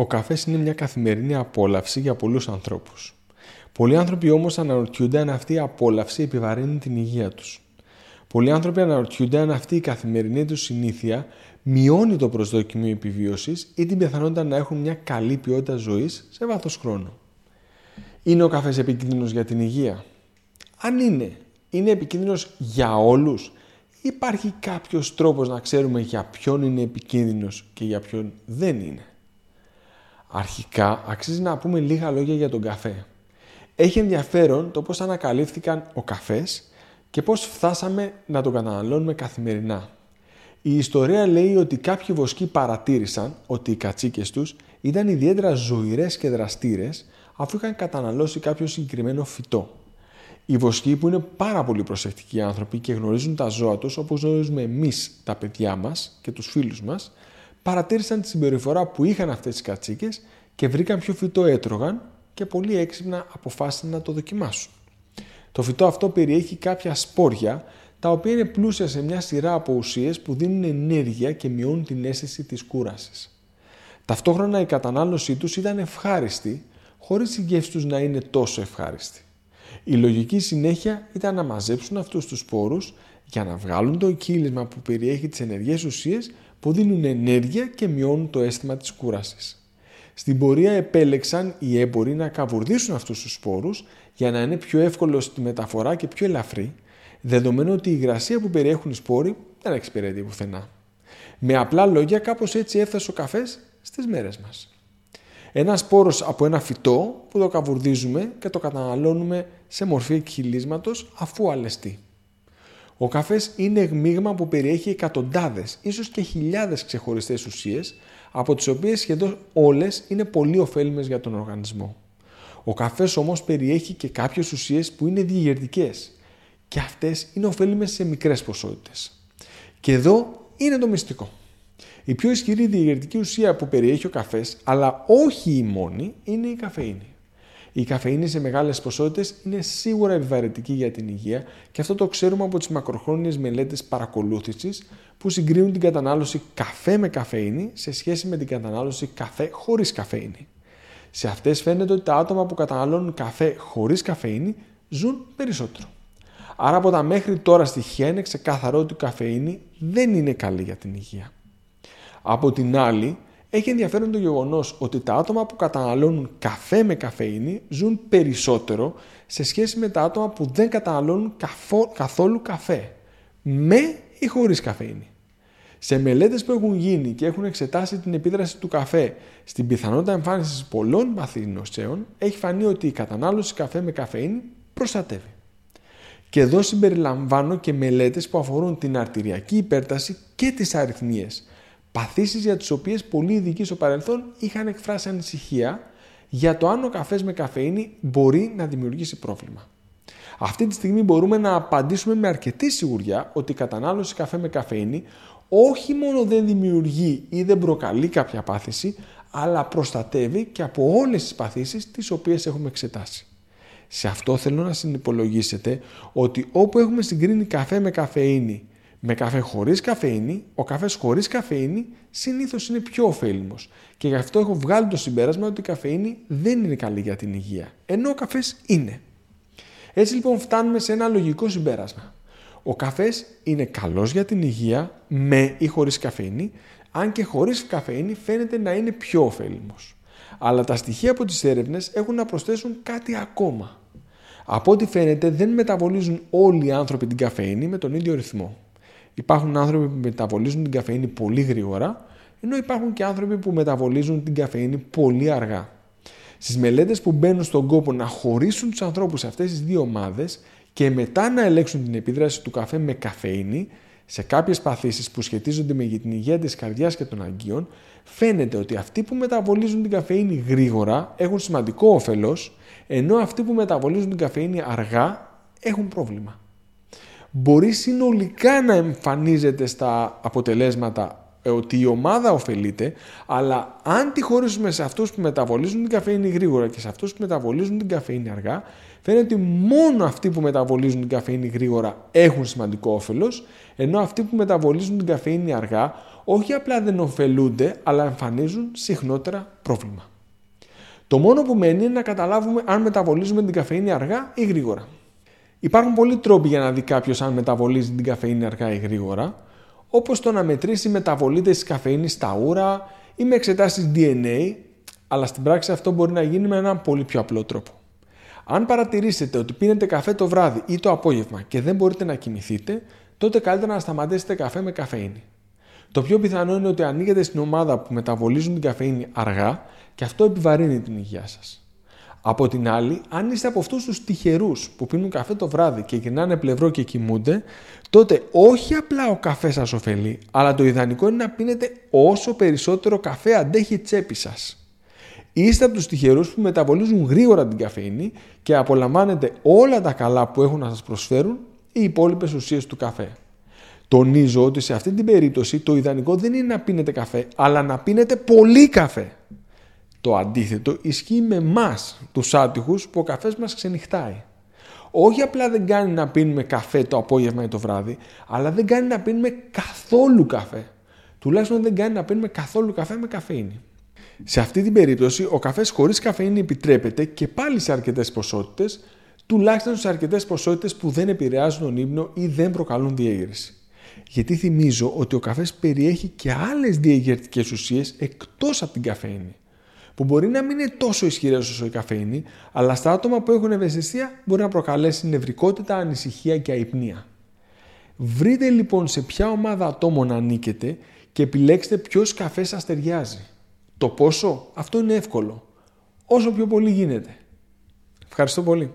Ο καφές είναι μια καθημερινή απόλαυση για πολλούς ανθρώπους. Πολλοί άνθρωποι όμως αναρωτιούνται αν αυτή η απόλαυση επιβαρύνει την υγεία τους. Πολλοί άνθρωποι αναρωτιούνται αν αυτή η καθημερινή τους συνήθεια μειώνει το προσδόκιμο επιβίωσης ή την πιθανότητα να έχουν μια καλή ποιότητα ζωής σε βάθος χρόνου. Είναι ο καφές επικίνδυνος για την υγεία; Αν είναι, είναι επικίνδυνος για όλους, υπάρχει κάποιος τρόπος να ξέρουμε για ποιον είναι επικίνδυνος και για ποιον δεν είναι; Αρχικά, αξίζει να πούμε λίγα λόγια για τον καφέ. Έχει ενδιαφέρον το πώς ανακαλύφθηκαν ο καφές και πώς φτάσαμε να τον καταναλώνουμε καθημερινά. Η ιστορία λέει ότι κάποιοι βοσκοί παρατήρησαν ότι οι κατσίκες τους ήταν ιδιαίτερα ζωηρές και δραστήρες αφού είχαν καταναλώσει κάποιο συγκεκριμένο φυτό. Οι βοσκοί που είναι πάρα πολύ προσεκτικοί άνθρωποι και γνωρίζουν τα ζώα τους όπως γνωρίζουμε εμείς τα παιδιά μας και τους φίλους μας, παρατήρησαν τη συμπεριφορά που είχαν αυτές τις κατσίκες και βρήκαν ποιο φυτό έτρωγαν και πολύ έξυπνα αποφάσισαν να το δοκιμάσουν. Το φυτό αυτό περιέχει κάποια σπόρια τα οποία είναι πλούσια σε μια σειρά από ουσίες που δίνουν ενέργεια και μειώνουν την αίσθηση της κούρασης. Ταυτόχρονα η κατανάλωσή τους ήταν ευχάριστη, χωρίς η γεύση τους να είναι τόσο ευχάριστη. Η λογική συνέχεια ήταν να μαζέψουν αυτούς τους σπόρους για να βγάλουν το κύλισμα που περιέχει τις ενεργές ουσίες που δίνουν ενέργεια και μειώνουν το αίσθημα της κούρασης. Στην πορεία επέλεξαν οι έμποροι να καβουρδίσουν αυτούς τους σπόρους για να είναι πιο εύκολο στη μεταφορά και πιο ελαφρύ, δεδομένου ότι η υγρασία που περιέχουν οι σπόροι δεν εξυπηρετεί πουθενά. Με απλά λόγια, κάπως έτσι έφτασε ο καφές στις μέρες μας. Ένα σπόρος από ένα φυτό που το καβουρδίζουμε και το καταναλώνουμε σε μορφή εκχυλίσματος αφού αλεστεί. Ο καφές είναι μείγμα που περιέχει εκατοντάδες, ίσως και χιλιάδες ξεχωριστές ουσίες, από τις οποίες σχεδόν όλες είναι πολύ ωφέλιμες για τον οργανισμό. Ο καφές όμως περιέχει και κάποιες ουσίες που είναι διηγερτικές και αυτές είναι ωφέλιμες σε μικρές ποσότητες. Και εδώ είναι το μυστικό. Η πιο ισχυρή διηγερτική ουσία που περιέχει ο καφές, αλλά όχι η μόνη, είναι η καφεΐνη. Η καφεΐνη σε μεγάλες ποσότητες είναι σίγουρα επιβαρυντική για την υγεία και αυτό το ξέρουμε από τις μακροχρόνιες μελέτες παρακολούθησης που συγκρίνουν την κατανάλωση καφέ με καφεΐνη σε σχέση με την κατανάλωση καφέ χωρίς καφεΐνη. Σε αυτές φαίνεται ότι τα άτομα που καταναλώνουν καφέ χωρίς καφεΐνη ζουν περισσότερο. Άρα από τα μέχρι τώρα στοιχεία είναι ξεκάθαρο ότι η καφεΐνη δεν είναι καλή για την υγεία. Από την άλλη, έχει ενδιαφέρον το γεγονός ότι τα άτομα που καταναλώνουν καφέ με καφεΐνη ζουν περισσότερο σε σχέση με τα άτομα που δεν καταναλώνουν καθόλου καφέ, με ή χωρίς καφεΐνη. Σε μελέτες που έχουν γίνει και έχουν εξετάσει την επίδραση του καφέ στην πιθανότητα εμφάνισης πολλών παθηνοσέων, έχει φανεί ότι η κατανάλωση καφέ με καφεΐνη προστατεύει. Και εδώ συμπεριλαμβάνω και μελέτες που αφορούν την αρτηριακή υπέρταση και τις αριθμίες, Παθήσεις για τις οποίες πολλοί ειδικοί στο παρελθόν είχαν εκφράσει ανησυχία για το αν ο καφές με καφεΐνη μπορεί να δημιουργήσει πρόβλημα. Αυτή τη στιγμή μπορούμε να απαντήσουμε με αρκετή σιγουριά ότι η κατανάλωση καφέ με καφεΐνη όχι μόνο δεν δημιουργεί ή δεν προκαλεί κάποια πάθηση, αλλά προστατεύει και από όλες τις παθήσεις τις οποίες έχουμε εξετάσει. Σε αυτό θέλω να συνυπολογίσετε ότι όπου έχουμε συγκρίνει καφέ με καφεΐνη με καφέ χωρίς καφέινη, ο καφές χωρίς καφέινη συνήθως είναι πιο ωφέλιμος. Και γι' αυτό έχω βγάλει το συμπέρασμα ότι η καφέινη δεν είναι καλή για την υγεία. Ενώ ο καφές είναι. Έτσι λοιπόν φτάνουμε σε ένα λογικό συμπέρασμα. Ο καφές είναι καλός για την υγεία με ή χωρίς καφέινη, αν και χωρίς καφέινη φαίνεται να είναι πιο ωφέλιμος. Αλλά τα στοιχεία από τις έρευνες έχουν να προσθέσουν κάτι ακόμα. Από ό,τι φαίνεται δεν μεταβολίζουν όλοι οι άνθρωποι την καφέινη με τον ίδιο ρυθμό. Υπάρχουν άνθρωποι που μεταβολίζουν την καφεΐνη πολύ γρήγορα, ενώ υπάρχουν και άνθρωποι που μεταβολίζουν την καφεΐνη πολύ αργά. Στις μελέτες που μπαίνουν στον κόπο να χωρίσουν τους ανθρώπους σε αυτές τις δύο ομάδες και μετά να ελέγξουν την επίδραση του καφέ με καφεΐνη, σε κάποιες παθήσεις που σχετίζονται με την υγεία της καρδιάς και των αγκίων, φαίνεται ότι αυτοί που μεταβολίζουν την καφεΐνη γρήγορα έχουν σημαντικό όφελος, ενώ αυτοί που μεταβολίζουν την καφεΐνη αργά έχουν πρόβλημα μπορεί συνολικά να εμφανίζεται στα αποτελέσματα ε, ότι η ομάδα ωφελείται, αλλά αν τη χωρίσουμε σε αυτούς που μεταβολίζουν την καφέινη γρήγορα και σε αυτούς που μεταβολίζουν την καφέινη αργά, φαίνεται ότι μόνο αυτοί που μεταβολίζουν την καφέινη γρήγορα έχουν σημαντικό όφελος, ενώ αυτοί που μεταβολίζουν την καφέινη αργά όχι απλά δεν ωφελούνται, αλλά εμφανίζουν συχνότερα πρόβλημα. Το μόνο που μένει είναι να καταλάβουμε αν μεταβολίζουμε την καφέινη αργά ή γρήγορα. Υπάρχουν πολλοί τρόποι για να δει κάποιος αν μεταβολίζει την καφέινη αργά ή γρήγορα, όπως το να μετρήσει μεταβολίτες της καφέινης στα ούρα ή με εξετάσεις DNA, αλλά στην πράξη αυτό μπορεί να γίνει με έναν πολύ πιο απλό τρόπο. Αν παρατηρήσετε ότι πίνετε καφέ το βράδυ ή το απόγευμα και δεν μπορείτε να κοιμηθείτε, τότε καλύτερα να σταματήσετε καφέ με καφέινη. Το πιο πιθανό είναι ότι ανοίγετε στην ομάδα που μεταβολίζουν την καφέινη αργά και αυτό επιβαρύνει την υγεία σας. Από την άλλη, αν είστε από αυτούς τους τυχερούς που πίνουν καφέ το βράδυ και γυρνάνε πλευρό και κοιμούνται, τότε όχι απλά ο καφέ σας ωφελεί, αλλά το ιδανικό είναι να πίνετε όσο περισσότερο καφέ αντέχει η τσέπη σας. Είστε από τους τυχερούς που μεταβολίζουν γρήγορα την καφέινη και απολαμβάνετε όλα τα καλά που έχουν να σας προσφέρουν οι υπόλοιπες ουσίες του καφέ. Τονίζω ότι σε αυτή την περίπτωση το ιδανικό δεν είναι να πίνετε καφέ, αλλά να πίνετε πολύ καφέ. Το αντίθετο ισχύει με εμάς, τους άτυχους, που ο καφές μας ξενυχτάει. Όχι απλά δεν κάνει να πίνουμε καφέ το απόγευμα ή το βράδυ, αλλά δεν κάνει να πίνουμε καθόλου καφέ. Τουλάχιστον δεν κάνει να πίνουμε καθόλου καφέ με καφέινη. Σε αυτή την περίπτωση, ο καφές χωρίς καφέινη επιτρέπεται και πάλι σε αρκετές ποσότητες, τουλάχιστον σε αρκετές ποσότητες που δεν επηρεάζουν τον ύπνο ή δεν προκαλούν διέγερση. Γιατί θυμίζω ότι ο καφές περιέχει και άλλες διαγερτικές ουσίες εκτός από την καφέινη που μπορεί να μην είναι τόσο ισχυρέ όσο η καφέινη, αλλά στα άτομα που έχουν ευαισθησία μπορεί να προκαλέσει νευρικότητα, ανησυχία και αϊπνία. Βρείτε λοιπόν σε ποια ομάδα ατόμων ανήκετε και επιλέξτε ποιος καφέ σας ταιριάζει. Το πόσο, αυτό είναι εύκολο. Όσο πιο πολύ γίνεται. Ευχαριστώ πολύ.